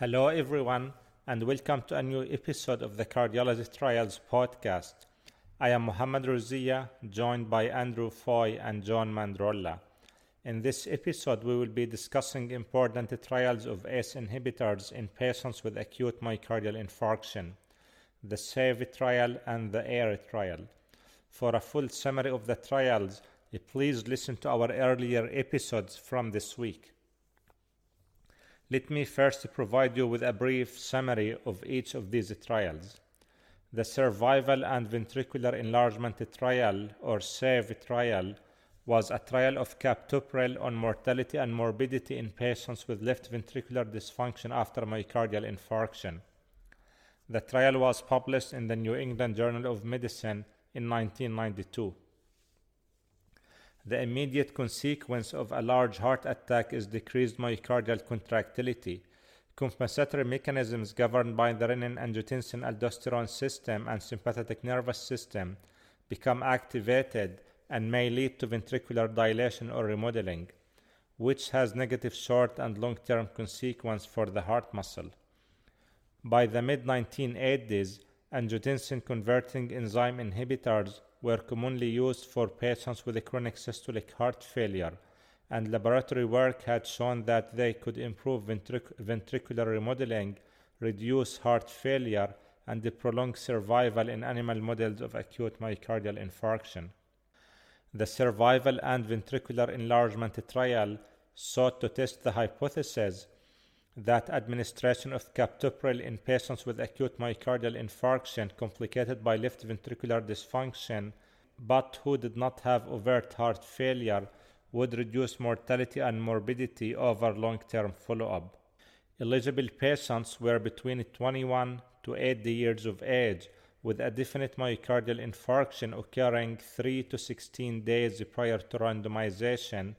Hello, everyone, and welcome to a new episode of the Cardiology Trials podcast. I am Mohammed Ruzieh, joined by Andrew Foy and John Mandrola. In this episode, we will be discussing important trials of ACE inhibitors in patients with acute myocardial infarction, the SAVE trial and the AIRE trial. For a full summary of the trials, please listen to our earlier episodes from this week. Let me first provide you with a brief summary of each of these trials. The Survival and Ventricular Enlargement Trial, or SAVE trial, was a trial of captopril on mortality and morbidity in patients with left ventricular dysfunction after myocardial infarction. The trial was published in the New England Journal of Medicine in 1992. The immediate consequence of a large heart attack is decreased myocardial contractility. Compensatory mechanisms governed by the renin angiotensin aldosterone system and sympathetic nervous system become activated and may lead to ventricular dilation or remodeling, which has negative short and long term consequence for the heart muscle. By the mid 1980s, angiotensin converting enzyme inhibitors were commonly used for patients with chronic systolic heart failure, and laboratory work had shown that they could improve ventric- ventricular remodeling, reduce heart failure, and prolong survival in animal models of acute myocardial infarction. The survival and ventricular enlargement trial sought to test the hypothesis that administration of captopril in patients with acute myocardial infarction complicated by left ventricular dysfunction but who did not have overt heart failure would reduce mortality and morbidity over long-term follow-up. Eligible patients were between 21 to 80 years of age with a definite myocardial infarction occurring 3 to 16 days prior to randomization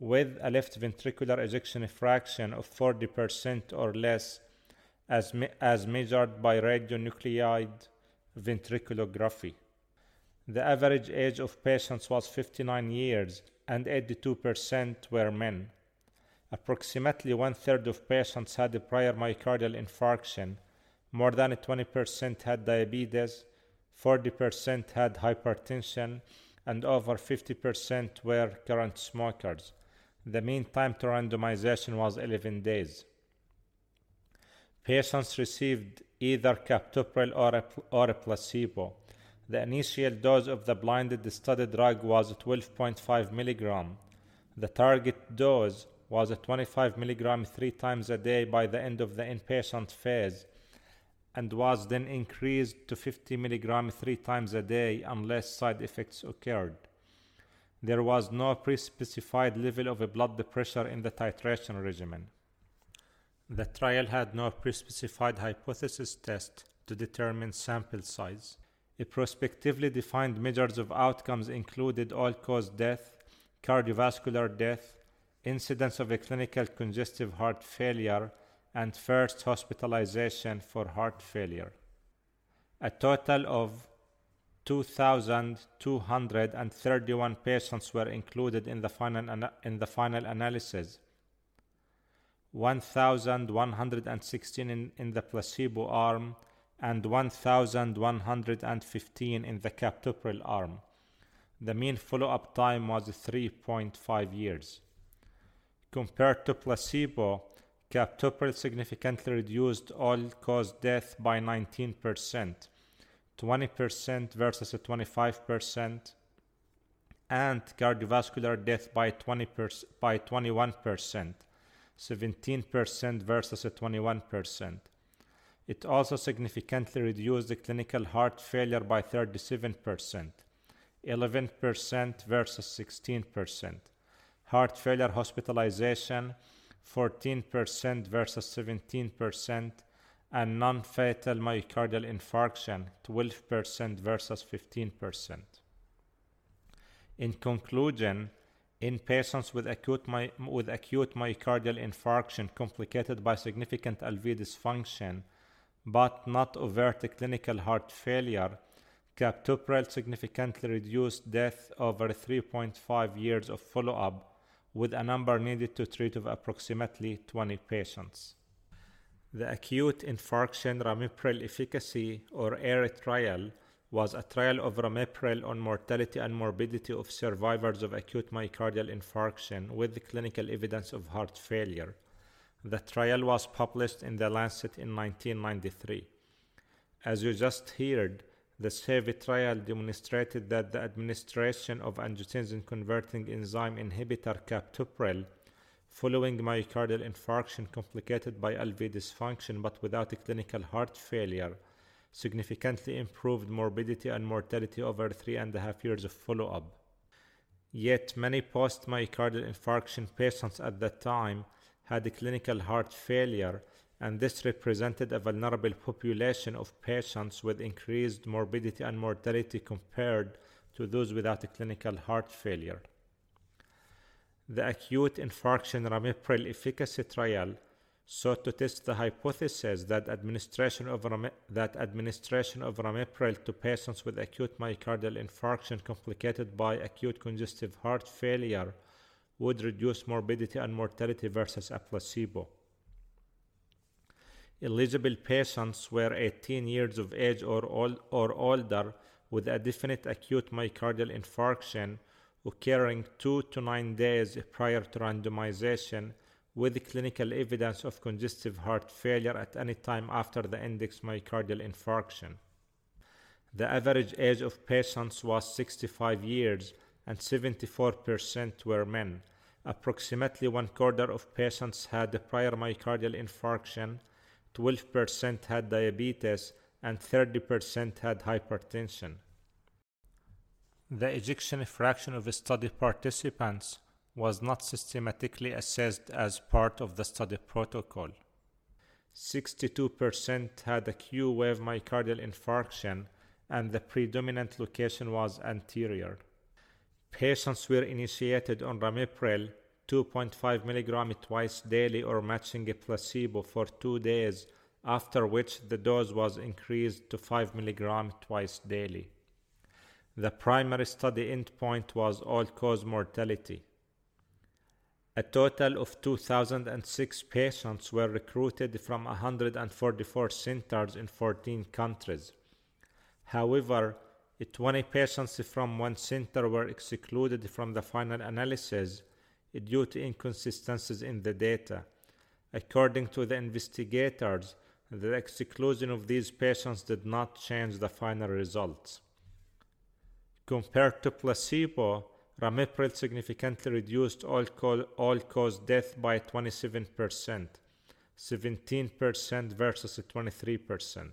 with a left ventricular ejection fraction of 40% or less as, me- as measured by radionuclide ventriculography. The average age of patients was 59 years and 82% were men. Approximately one third of patients had a prior myocardial infarction. More than 20% had diabetes, 40% had hypertension, and over 50% were current smokers. The mean time to randomization was 11 days. Patients received either captopril or a, or a placebo. The initial dose of the blinded study drug was 12.5 mg. The target dose was 25 mg three times a day by the end of the inpatient phase and was then increased to 50 mg three times a day unless side effects occurred. There was no pre-specified level of blood pressure in the titration regimen. The trial had no pre-specified hypothesis test to determine sample size. A prospectively defined measures of outcomes included all-cause death, cardiovascular death, incidence of a clinical congestive heart failure, and first hospitalization for heart failure. A total of 2,231 patients were included in the final, in the final analysis. 1,116 in, in the placebo arm and 1,115 in the captopril arm. The mean follow-up time was 3.5 years. Compared to placebo, captopril significantly reduced all-cause death by 19%, 20% versus 25%, and cardiovascular death by 20 by 21%, 17% versus 21%. It also significantly reduced the clinical heart failure by 37%, 11% versus 16%. Heart failure hospitalization 14% versus 17%, and non fatal myocardial infarction 12% versus 15%. In conclusion, in patients with acute, my, with acute myocardial infarction complicated by significant LV dysfunction, but not overt clinical heart failure, captopril significantly reduced death over 3.5 years of follow-up with a number needed to treat of approximately 20 patients. The acute infarction ramipril efficacy or AIRE trial was a trial of ramipril on mortality and morbidity of survivors of acute myocardial infarction with clinical evidence of heart failure. The trial was published in The Lancet in 1993. As you just heard, the SAVE trial demonstrated that the administration of angiotensin converting enzyme inhibitor captopril following myocardial infarction complicated by LV dysfunction but without clinical heart failure significantly improved morbidity and mortality over three and a half years of follow up. Yet, many post myocardial infarction patients at that time had clinical heart failure, and this represented a vulnerable population of patients with increased morbidity and mortality compared to those without a clinical heart failure. The acute infarction ramipril efficacy trial sought to test the hypothesis that administration of, that administration of ramipril to patients with acute myocardial infarction complicated by acute congestive heart failure would reduce morbidity and mortality versus a placebo. Eligible patients were 18 years of age or, old, or older with a definite acute myocardial infarction occurring 2 to 9 days prior to randomization with clinical evidence of congestive heart failure at any time after the index myocardial infarction. The average age of patients was 65 years and 74% were men. Approximately one quarter of patients had a prior myocardial infarction, 12% had diabetes, and 30% had hypertension. The ejection fraction of study participants was not systematically assessed as part of the study protocol. 62% had a Q wave myocardial infarction, and the predominant location was anterior. Patients were initiated on ramipril 2.5 mg twice daily or matching a placebo for two days, after which the dose was increased to 5 mg twice daily. The primary study endpoint was all cause mortality. A total of 2,006 patients were recruited from 144 centers in 14 countries. However, 20 patients from one center were excluded from the final analysis due to inconsistencies in the data. According to the investigators, the exclusion of these patients did not change the final results. Compared to placebo, Ramipril significantly reduced all, all cause death by 27%, 17% versus 23%.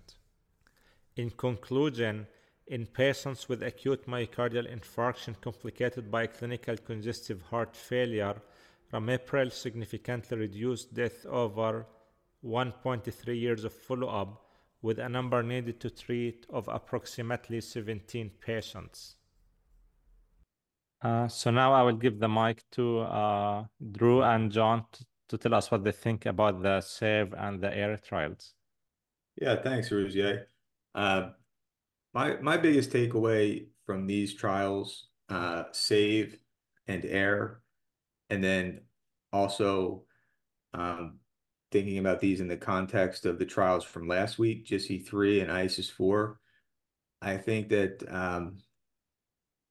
In conclusion, in patients with acute myocardial infarction complicated by clinical congestive heart failure, Ramipril significantly reduced death over 1.3 years of follow up, with a number needed to treat of approximately 17 patients. Uh, so now I will give the mic to uh, Drew and John to, to, tell us what they think about the SAVE and the AIRE trials. Yeah, thanks, Ruzieh. Uh, my my biggest takeaway from these trials, uh, SAVE and AIRE, and then also um, thinking about these in the context of the trials from last week, GISSI 3 and ISIS 4, I think that um,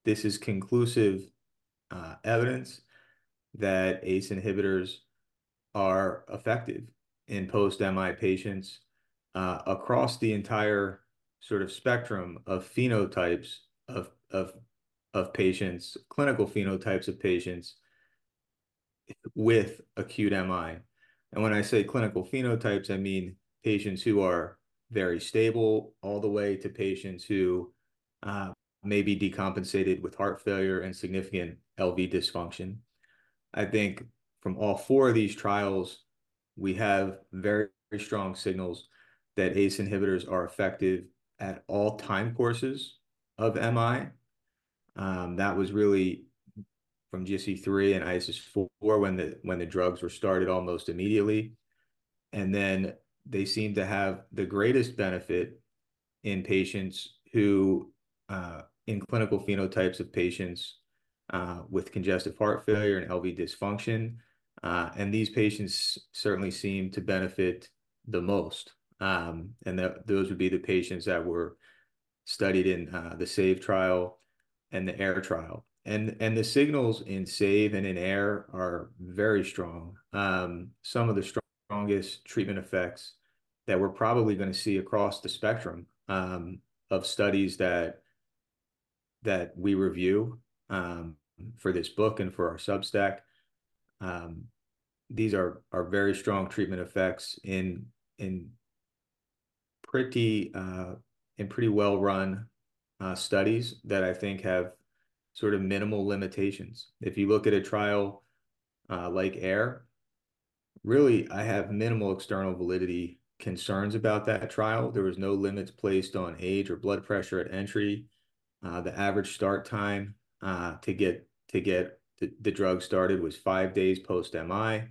this is conclusive uh, evidence that ACE inhibitors are effective in post-MI patients uh, across the entire sort of spectrum of phenotypes of, of, of patients, clinical phenotypes of patients with acute MI. And when I say clinical phenotypes, I mean patients who are very stable all the way to patients who uh, may be decompensated with heart failure and significant LV dysfunction. I think from all four of these trials, we have very, very strong signals that ACE inhibitors are effective at all time courses of MI. Um, that was really from GISSI3 and ISIS-4 when the when the drugs were started almost immediately. And then they seem to have the greatest benefit in patients who uh, in clinical phenotypes of patients uh, with congestive heart failure and LV dysfunction. Uh, and these patients certainly seem to benefit the most. Um, and that those would be the patients that were studied in uh, the SAVE trial and the AIRE trial. And and the signals in SAVE and in AIRE are very strong. Um, some of the strongest treatment effects that we're probably going to see across the spectrum um, of studies that that we review um, for this book and for our Substack. Um, these are are very strong treatment effects in in pretty uh, in pretty well run uh, studies that I think have sort of minimal limitations. If you look at a trial uh, like AIRE, really I have minimal external validity concerns about that trial. There was no limits placed on age or blood pressure at entry. Uh, the average start time uh, to get to get the, the drug started was five days post MI.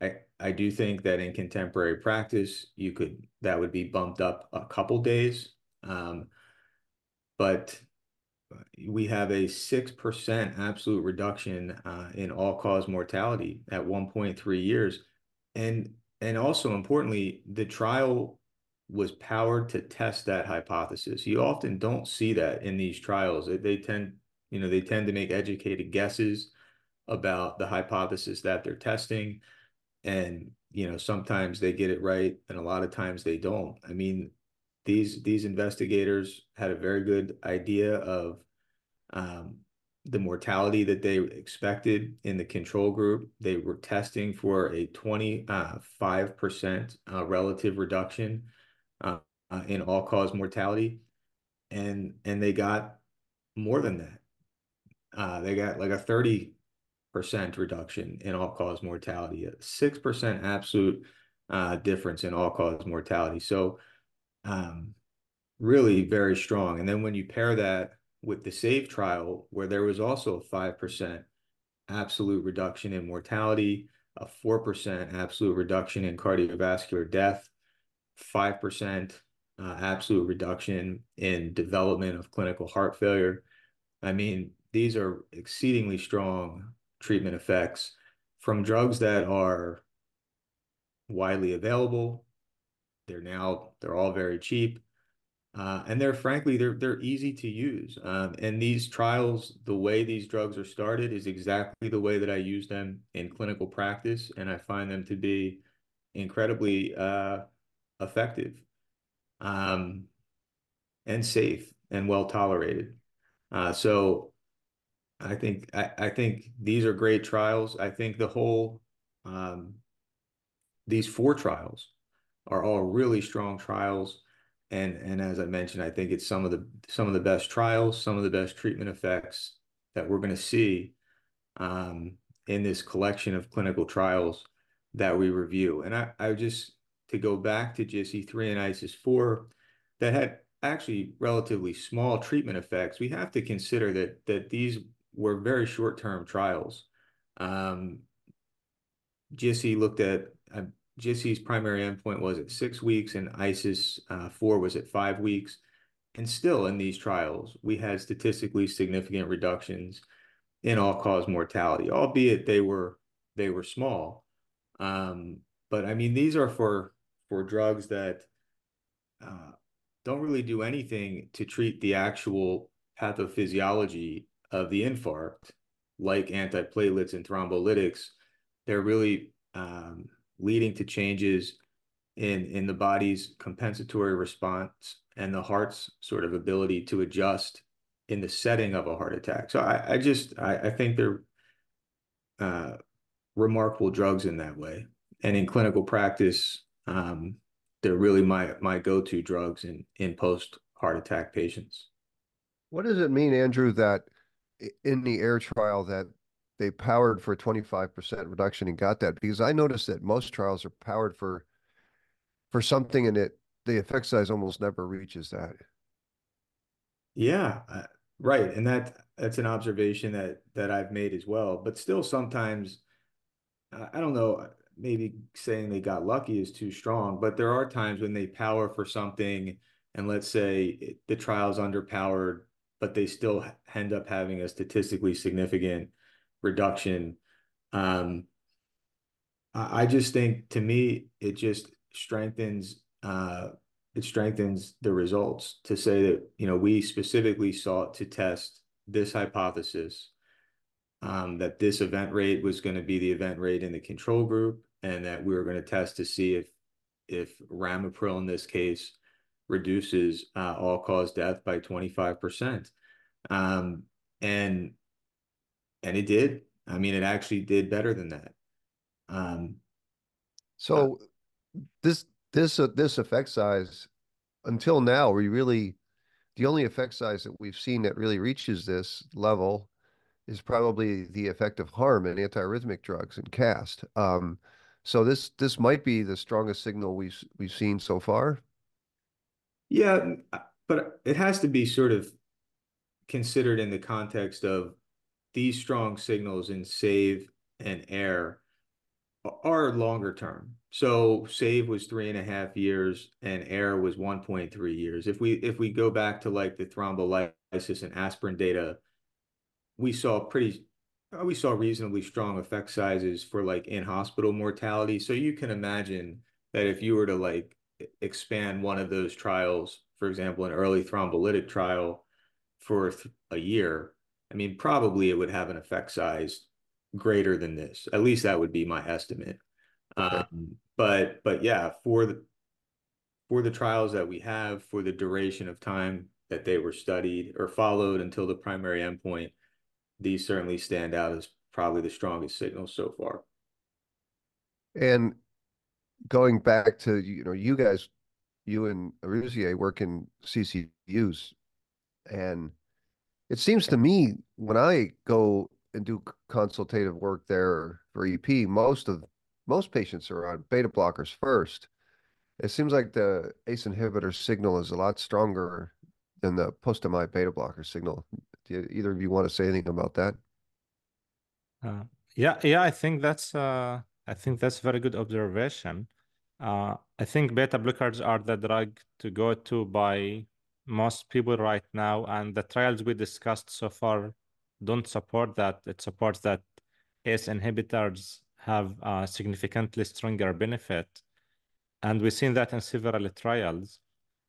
I, I do think that in contemporary practice, you could that would be bumped up a couple days. Um, but we have a 6% absolute reduction uh, in all-cause mortality at 1.3 years. And and also importantly, the trial was powered to test that hypothesis. You often don't see that in these trials. They, they tend, you know, they tend to make educated guesses about the hypothesis that they're testing. And, you know, sometimes they get it right and a lot of times they don't. I mean, these these investigators had a very good idea of um, the mortality that they expected in the control group. They were testing for a 25% uh, uh, relative reduction uh, uh, in all cause mortality, and and they got more than that. Uh, they got like a 30% reduction in all cause mortality, a 6% absolute uh, difference in all cause mortality. So um, really very strong. And then when you pair that with the SAVE trial, where there was also a 5% absolute reduction in mortality, a 4% absolute reduction in cardiovascular death, 5% uh, absolute reduction in development of clinical heart failure. I mean, these are exceedingly strong treatment effects from drugs that are widely available. They're now, they're all very cheap. Uh, and they're frankly they're they're easy to use. Um, and these trials, the way these drugs are started, is exactly the way that I use them in clinical practice, and I find them to be incredibly uh, effective, um, and safe and well tolerated. Uh, so, I think I, I think these are great trials. I think the whole um, these four trials are all really strong trials and and as I mentioned, I think it's some of the some of the best trials, some of the best treatment effects that we're going to see um, in this collection of clinical trials that we review. And I, I just to go back to GISSI three and ISIS four that had actually relatively small treatment effects. We have to consider that that these were very short term trials. Um, looked at GISSI's primary endpoint was at six weeks and ISIS uh, 4 was at five weeks. And still in these trials, we had statistically significant reductions in all-cause mortality, albeit they were they were small. Um, but I mean, these are for for drugs that uh, don't really do anything to treat the actual pathophysiology of the infarct, like antiplatelets and thrombolytics. They're really um, leading to changes in in the body's compensatory response and the heart's sort of ability to adjust in the setting of a heart attack. So I, I just I, I think they're uh, remarkable drugs in that way. And in clinical practice, um, they're really my my go-to drugs in in post heart attack patients. What does it mean, Andrew, that in the AIRE trial that they powered for 25% reduction and got that because I noticed that most trials are powered for for something and it the effect size almost never reaches that. Yeah, uh, right. And that that's an observation that that I've made as well. But still sometimes I don't know, maybe saying they got lucky is too strong, but there are times when they power for something and let's say the trial's underpowered, but they still end up having a statistically significant reduction. Um, I just think to me, it just strengthens uh, it strengthens the results to say that you know we specifically sought to test this hypothesis um, that this event rate was going to be the event rate in the control group and that we were going to test to see if if ramipril in this case reduces uh, all cause death by 25% um, and and it did. I mean it actually did better than that. Um, so uh, this this uh, this effect size until now we really the only effect size that we've seen that really reaches this level is probably the effect of harm in antiarrhythmic drugs and CAST. Um, so this this might be the strongest signal we've we've seen so far. Yeah, but it has to be sort of considered in the context of these strong signals in SAVE and AIRE are longer term. So SAVE was three and a half years and AIRE was 1.3 years. If we if we go back to like the thrombolysis and aspirin data, we saw pretty uh, we saw reasonably strong effect sizes for like in hospital mortality. So you can imagine that if you were to like expand one of those trials, for example, an early thrombolytic trial for a year, I mean, probably it would have an effect size greater than this. At least that would be my estimate. Okay. Um, but but yeah, for the for the trials that we have, for the duration of time that they were studied or followed until the primary endpoint, these certainly stand out as probably the strongest signals so far. And going back to you know you guys, you and Aruzier work in CCUs, and it seems to me when I go and do consultative work there for EP, most of most patients are on beta blockers first. It seems like the ACE inhibitor signal is a lot stronger than the post-MI beta blocker signal. Do either of you want to say anything about that? Uh, yeah, yeah, I think that's uh, I think that's very good observation. Uh, I think beta blockers are the drug to go to by most people right now, and the trials we discussed so far don't support that. It supports that ACE inhibitors have a significantly stronger benefit, and we've seen that in several trials.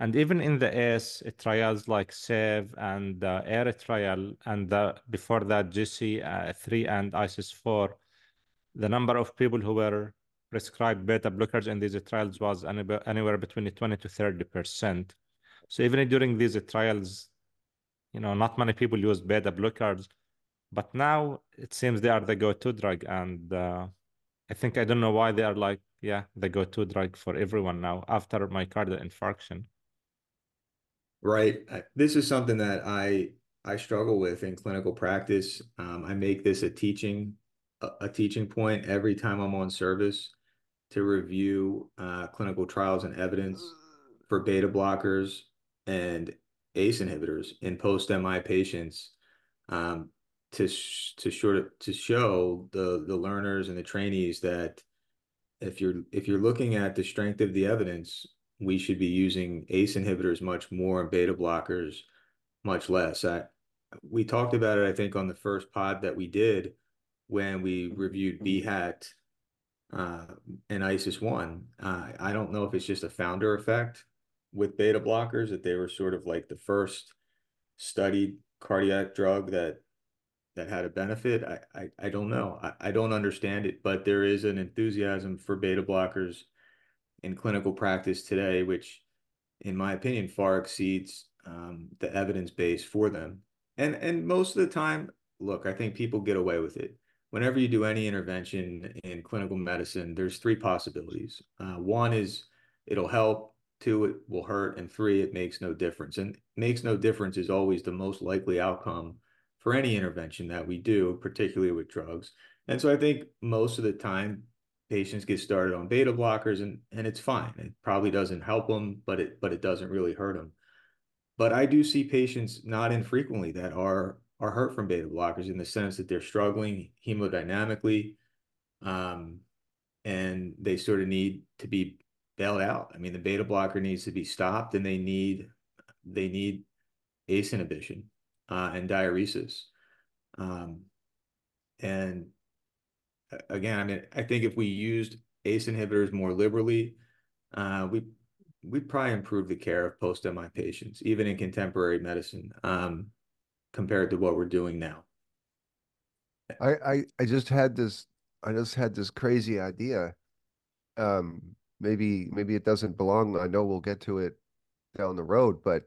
And even in the ACE trials like SAVE and the AIRE trial, and the, before that GISSI3 uh, and ISIS-4, the number of people who were prescribed beta blockers in these trials was anywhere between 20 to 30%. So even during these trials, you know, not many people use beta blockers, but now it seems they are the go-to drug. And uh, I think, I don't know why they are like, yeah, the go-to drug for everyone now after myocardial infarction. Right. This is something that I I struggle with in clinical practice. Um, I make this a teaching a, a, teaching point every time I'm on service to review uh, clinical trials and evidence for beta blockers and ACE inhibitors in post MI patients um, to to sort of to show the the learners and the trainees that if you're if you're looking at the strength of the evidence we should be using ACE inhibitors much more and beta blockers much less. I, we talked about it, I think, on the first pod that we did when we reviewed BHAT uh, and ISIS 1. Uh, I don't know if it's just a founder effect with beta blockers that they were sort of like the first studied cardiac drug that that had a benefit. I, I, I don't know. I, I don't understand it, but there is an enthusiasm for beta blockers in clinical practice today, which, in my opinion, far exceeds um, the evidence base for them. And and most of the time, look, I think people get away with it. Whenever you do any intervention in clinical medicine, there's three possibilities. Uh, one is it'll help. Two, it will hurt, and three, it makes no difference. And makes no difference is always the most likely outcome for any intervention that we do, particularly with drugs. And so I think most of the time patients get started on beta blockers and and it's fine. It probably doesn't help them but it but it doesn't really hurt them. But i do see patients not infrequently that are are hurt from beta blockers in the sense that they're struggling hemodynamically um, and they sort of need to be bailed out. I mean the beta blocker needs to be stopped and they need they need ace inhibition uh, and diuresis. Um, and again, I mean, I think if we used ACE inhibitors more liberally, uh, we we probably improve the care of post-MI patients, even in contemporary medicine, um, compared to what we're doing now. I, I I just had this I just had this crazy idea. Um, maybe maybe it doesn't belong. I know we'll get to it down the road, but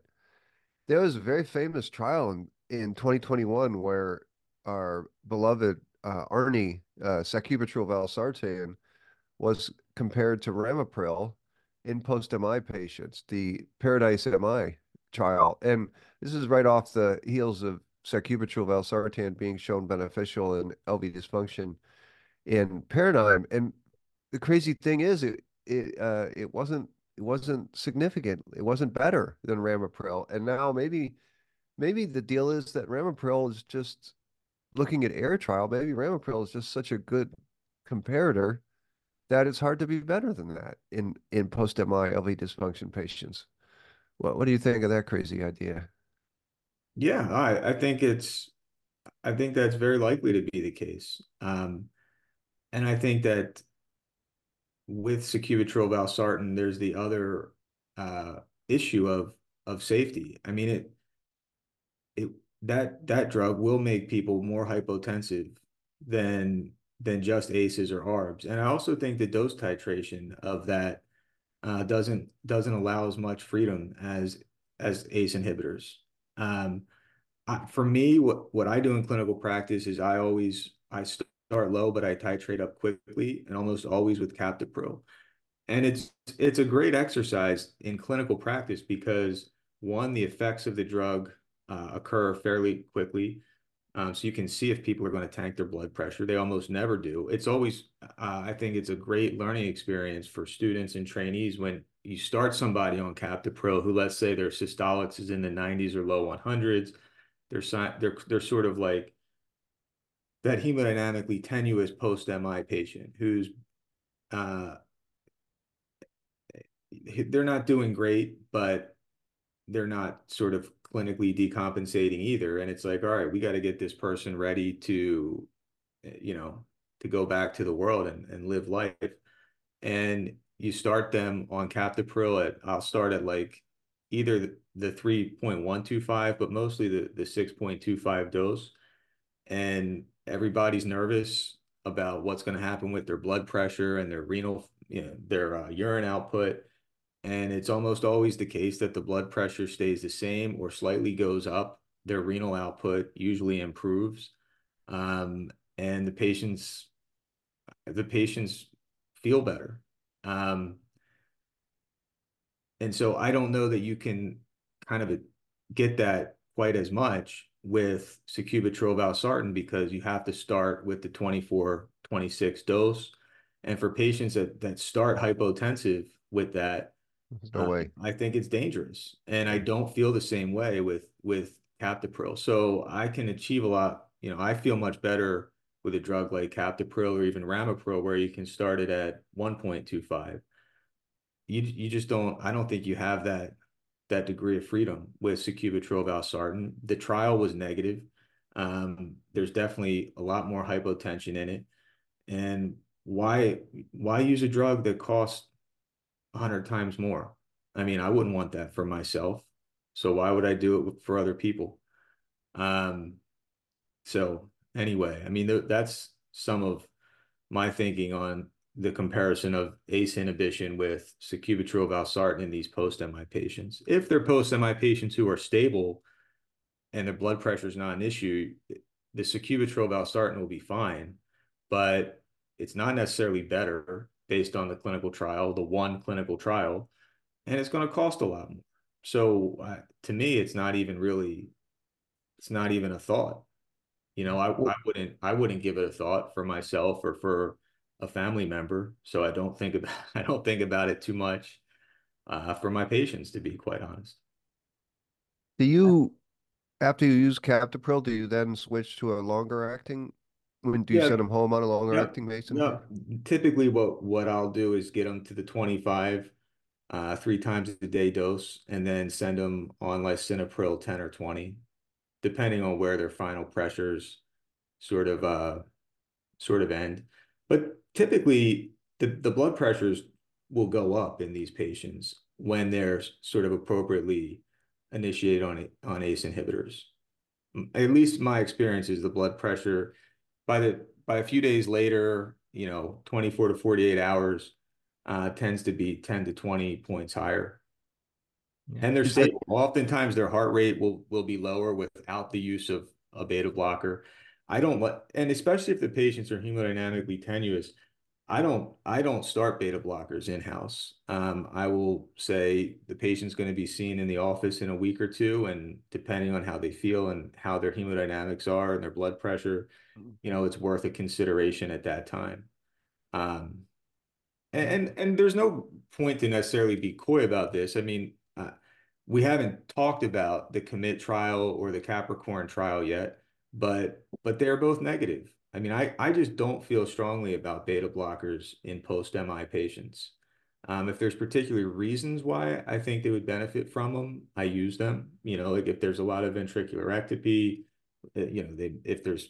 there was a very famous trial in, in 2021 where our beloved uh, ARNI uh, sacubitril valsartan was compared to ramipril in post-MI patients, the Paradise MI trial. And this is right off the heels of sacubitril valsartan being shown beneficial in LV dysfunction in Paradigm. And the crazy thing is, it it uh, it wasn't it wasn't significant. It wasn't better than ramipril. And now maybe maybe the deal is that ramipril is just looking at AIRE trial. Maybe ramipril is just such a good comparator that it's hard to be better than that in in post MI LV dysfunction patients. What what do you think of that crazy idea? Yeah, I, I think it's I think that's very likely to be the case. Um, and I think that with sacubitril valsartan, there's the other uh, issue of of safety. I mean, it it that that drug will make people more hypotensive than than just ACEs or ARBs. And I also think the dose titration of that uh, doesn't doesn't allow as much freedom as as ACE inhibitors. Um, I, for me, what what I do in clinical practice is I always I start low, but I titrate up quickly, and almost always with captopril. And it's it's a great exercise in clinical practice because one, the effects of the drug uh, occur fairly quickly. Um, so you can see if people are going to tank their blood pressure. They almost never do. It's always, uh, I think it's a great learning experience for students and trainees when you start somebody on captopril who, let's say their systolics is in the 90s or low 100s. They're, they're, they're sort of like that hemodynamically tenuous post-MI patient who's, uh, they're not doing great, but they're not sort of clinically decompensating either. And it's like, all right, we got to get this person ready to, you know, to go back to the world and, and live life. And you start them on captopril at, I'll start at like either the, the 3.125, but mostly the, the 6.25 dose. And everybody's nervous about what's going to happen with their blood pressure and their renal, you know, their uh, urine output and it's almost always the case that the blood pressure stays the same or slightly goes up. Their renal output usually improves, um, and the patients the patients feel better. Um, and so I don't know that you can kind of get that quite as much with sacubitril valsartan because you have to start with the 24 26 dose and for patients that that start hypotensive with that no uh, way. I think it's dangerous, and I don't feel the same way with with captopril. So I can achieve a lot. You know, I feel much better with a drug like captopril or even ramipril, where you can start it at 1.25. You you just don't. I don't think you have that that degree of freedom with sacubitril valsartan. The trial was negative. Um, there's definitely a lot more hypotension in it, and why why use a drug that costs a hundred times more. I mean, I wouldn't want that for myself. So why would I do it for other people? Um, so anyway, I mean, th that's some of my thinking on the comparison of ACE inhibition with sacubitril valsartan in these post-MI patients. If they're post-MI patients who are stable and their blood pressure is not an issue, the sacubitril valsartan will be fine, but it's not necessarily better based on the clinical trial, the one clinical trial, and it's going to cost a lot more. So uh, to me, it's not even really, it's not even a thought. You know, I, I wouldn't, I wouldn't give it a thought for myself or for a family member. So I don't think about, I don't think about it too much uh, for my patients, to be quite honest. Do you, after you use captopril, do you then switch to a longer acting when do you Yeah. send them home on a longer Yeah. acting Mason? No, typically what what I'll do is get them to the 25 uh three times a day dose and then send them on lisinopril 10 or 20 depending on where their final pressures sort of uh sort of end. But typically the the blood pressures will go up in these patients when they're sort of appropriately initiated on on ACE inhibitors. At least my experience is the blood pressure by the by a few days later, you know, 24 to 48 hours, uh, tends to be 10 to 20 points higher. Yeah. And they're stable. Oftentimes their heart rate will will be lower without the use of a beta blocker. I don't let, and especially if the patients are hemodynamically tenuous, I don't I don't start beta blockers in house. Um, I will say the patient's going to be seen in the office in a week or two, and depending on how they feel and how their hemodynamics are and their blood pressure, mm-hmm. you know, it's worth a consideration at that time. Um, and, and and there's no point to necessarily be coy about this. I mean, uh, we haven't talked about the commit trial or the Capricorn trial yet, but but they're both negative. I mean, I, I just don't feel strongly about beta blockers in post-MI patients. Um, if there's particular reasons why I think they would benefit from them, I use them. You know, like if there's a lot of ventricular ectopy, uh, you know, they, if there's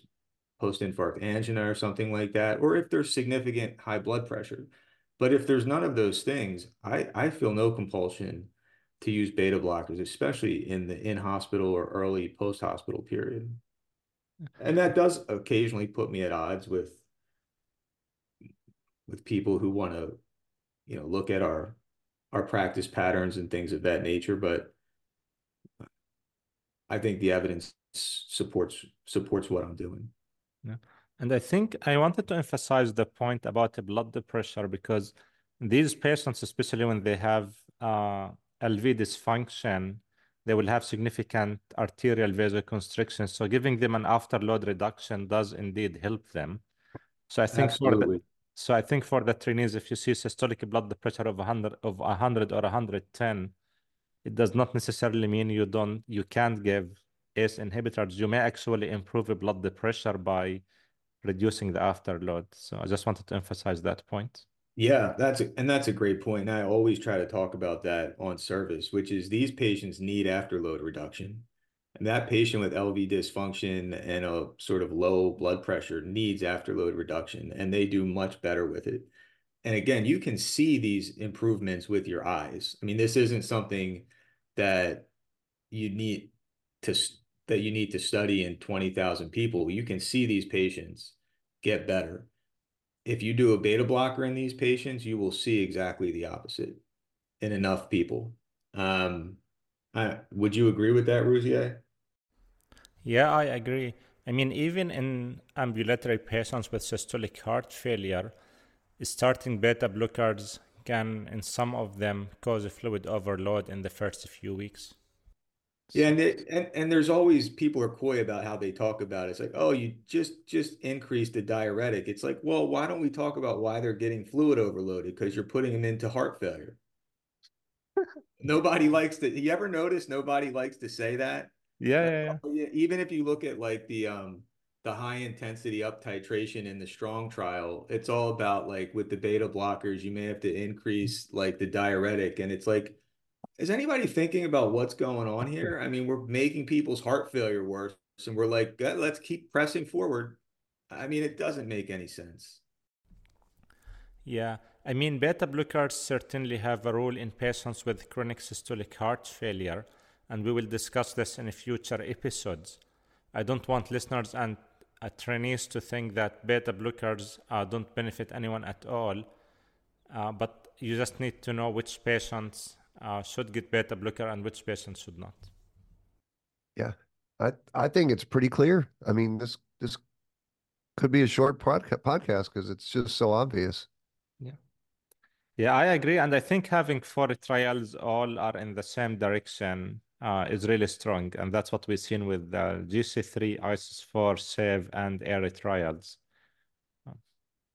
post-infarct angina or something like that, or if there's significant high blood pressure. But if there's none of those things, I, I feel no compulsion to use beta blockers, especially in the in-hospital or early post-hospital period and that does occasionally put me at odds with with people who want to you know look at our our practice patterns and things of that nature but i think the evidence supports supports what i'm doing. Yeah. And i think i wanted to emphasize the point about the blood pressure because these patients especially when they have uh, lv dysfunction they will have significant arterial vasoconstriction. So giving them an afterload reduction does indeed help them. So I think Absolutely. for the, so I think for the trainees, if you see systolic blood pressure of 100 of 100 or 110, it does not necessarily mean you don't you can't give ACE inhibitors. You may actually improve blood pressure by reducing the afterload. So I just wanted to emphasize that point. Yeah, that's a, and that's a great point. And I always try to talk about that on service, which is these patients need afterload reduction. And that patient with LV dysfunction and a sort of low blood pressure needs afterload reduction, and they do much better with it. And again, you can see these improvements with your eyes. I mean, this isn't something that you need to that you need to study in 20,000 people. You can see these patients get better if you do a beta blocker in these patients, you will see exactly the opposite in enough people. Um, I, would you agree with that, Ruzieh? Yeah, I agree. I mean, even in ambulatory patients with systolic heart failure, starting beta blockers can, in some of them, cause a fluid overload in the first few weeks. Yeah, and, it, and and there's always people are coy about how they talk about it. It's like, oh, you just just increase the diuretic. It's like, well, why don't we talk about why they're getting fluid overloaded? Because you're putting them into heart failure. nobody likes to. You ever notice nobody likes to say that? Yeah, yeah, yeah. Even if you look at like the um the high intensity up titration in the strong trial, it's all about like with the beta blockers, you may have to increase like the diuretic, and it's like is anybody thinking about what's going on here? I mean, we're making people's heart failure worse, and we're like, let's keep pressing forward. I mean, it doesn't make any sense. Yeah, I mean, beta blockers certainly have a role in patients with chronic systolic heart failure, and we will discuss this in future episodes. I don't want listeners and uh, trainees to think that beta blockers uh, don't benefit anyone at all, uh, but you just need to know which patients uh, should get beta blocker and which patients should not. Yeah, I I think it's pretty clear. I mean, this this could be a short podcast because it's just so obvious. Yeah. Yeah, I agree. And I think having four trials all are in the same direction uh, is really strong. And that's what we've seen with the GISSI3, ISIS-4, SAVE, and AIRE trials.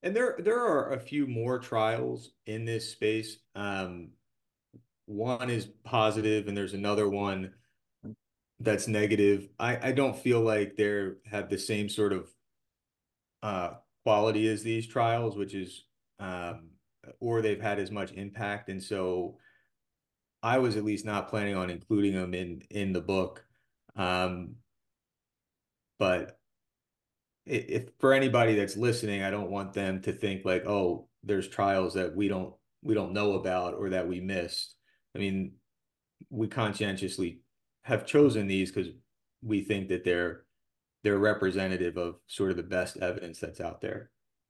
And there there are a few more trials in this space. Um, one is positive and there's another one that's negative. I, I don't feel like they're have the same sort of uh, quality as these trials, which is, um, or they've had as much impact. And so I was at least not planning on including them in, in the book. Um, but if for anybody that's listening, I don't want them to think like, oh, there's trials that we don't we don't know about or that we missed. I mean, we conscientiously have chosen these because we think that they're they're representative of sort of the best evidence that's out there.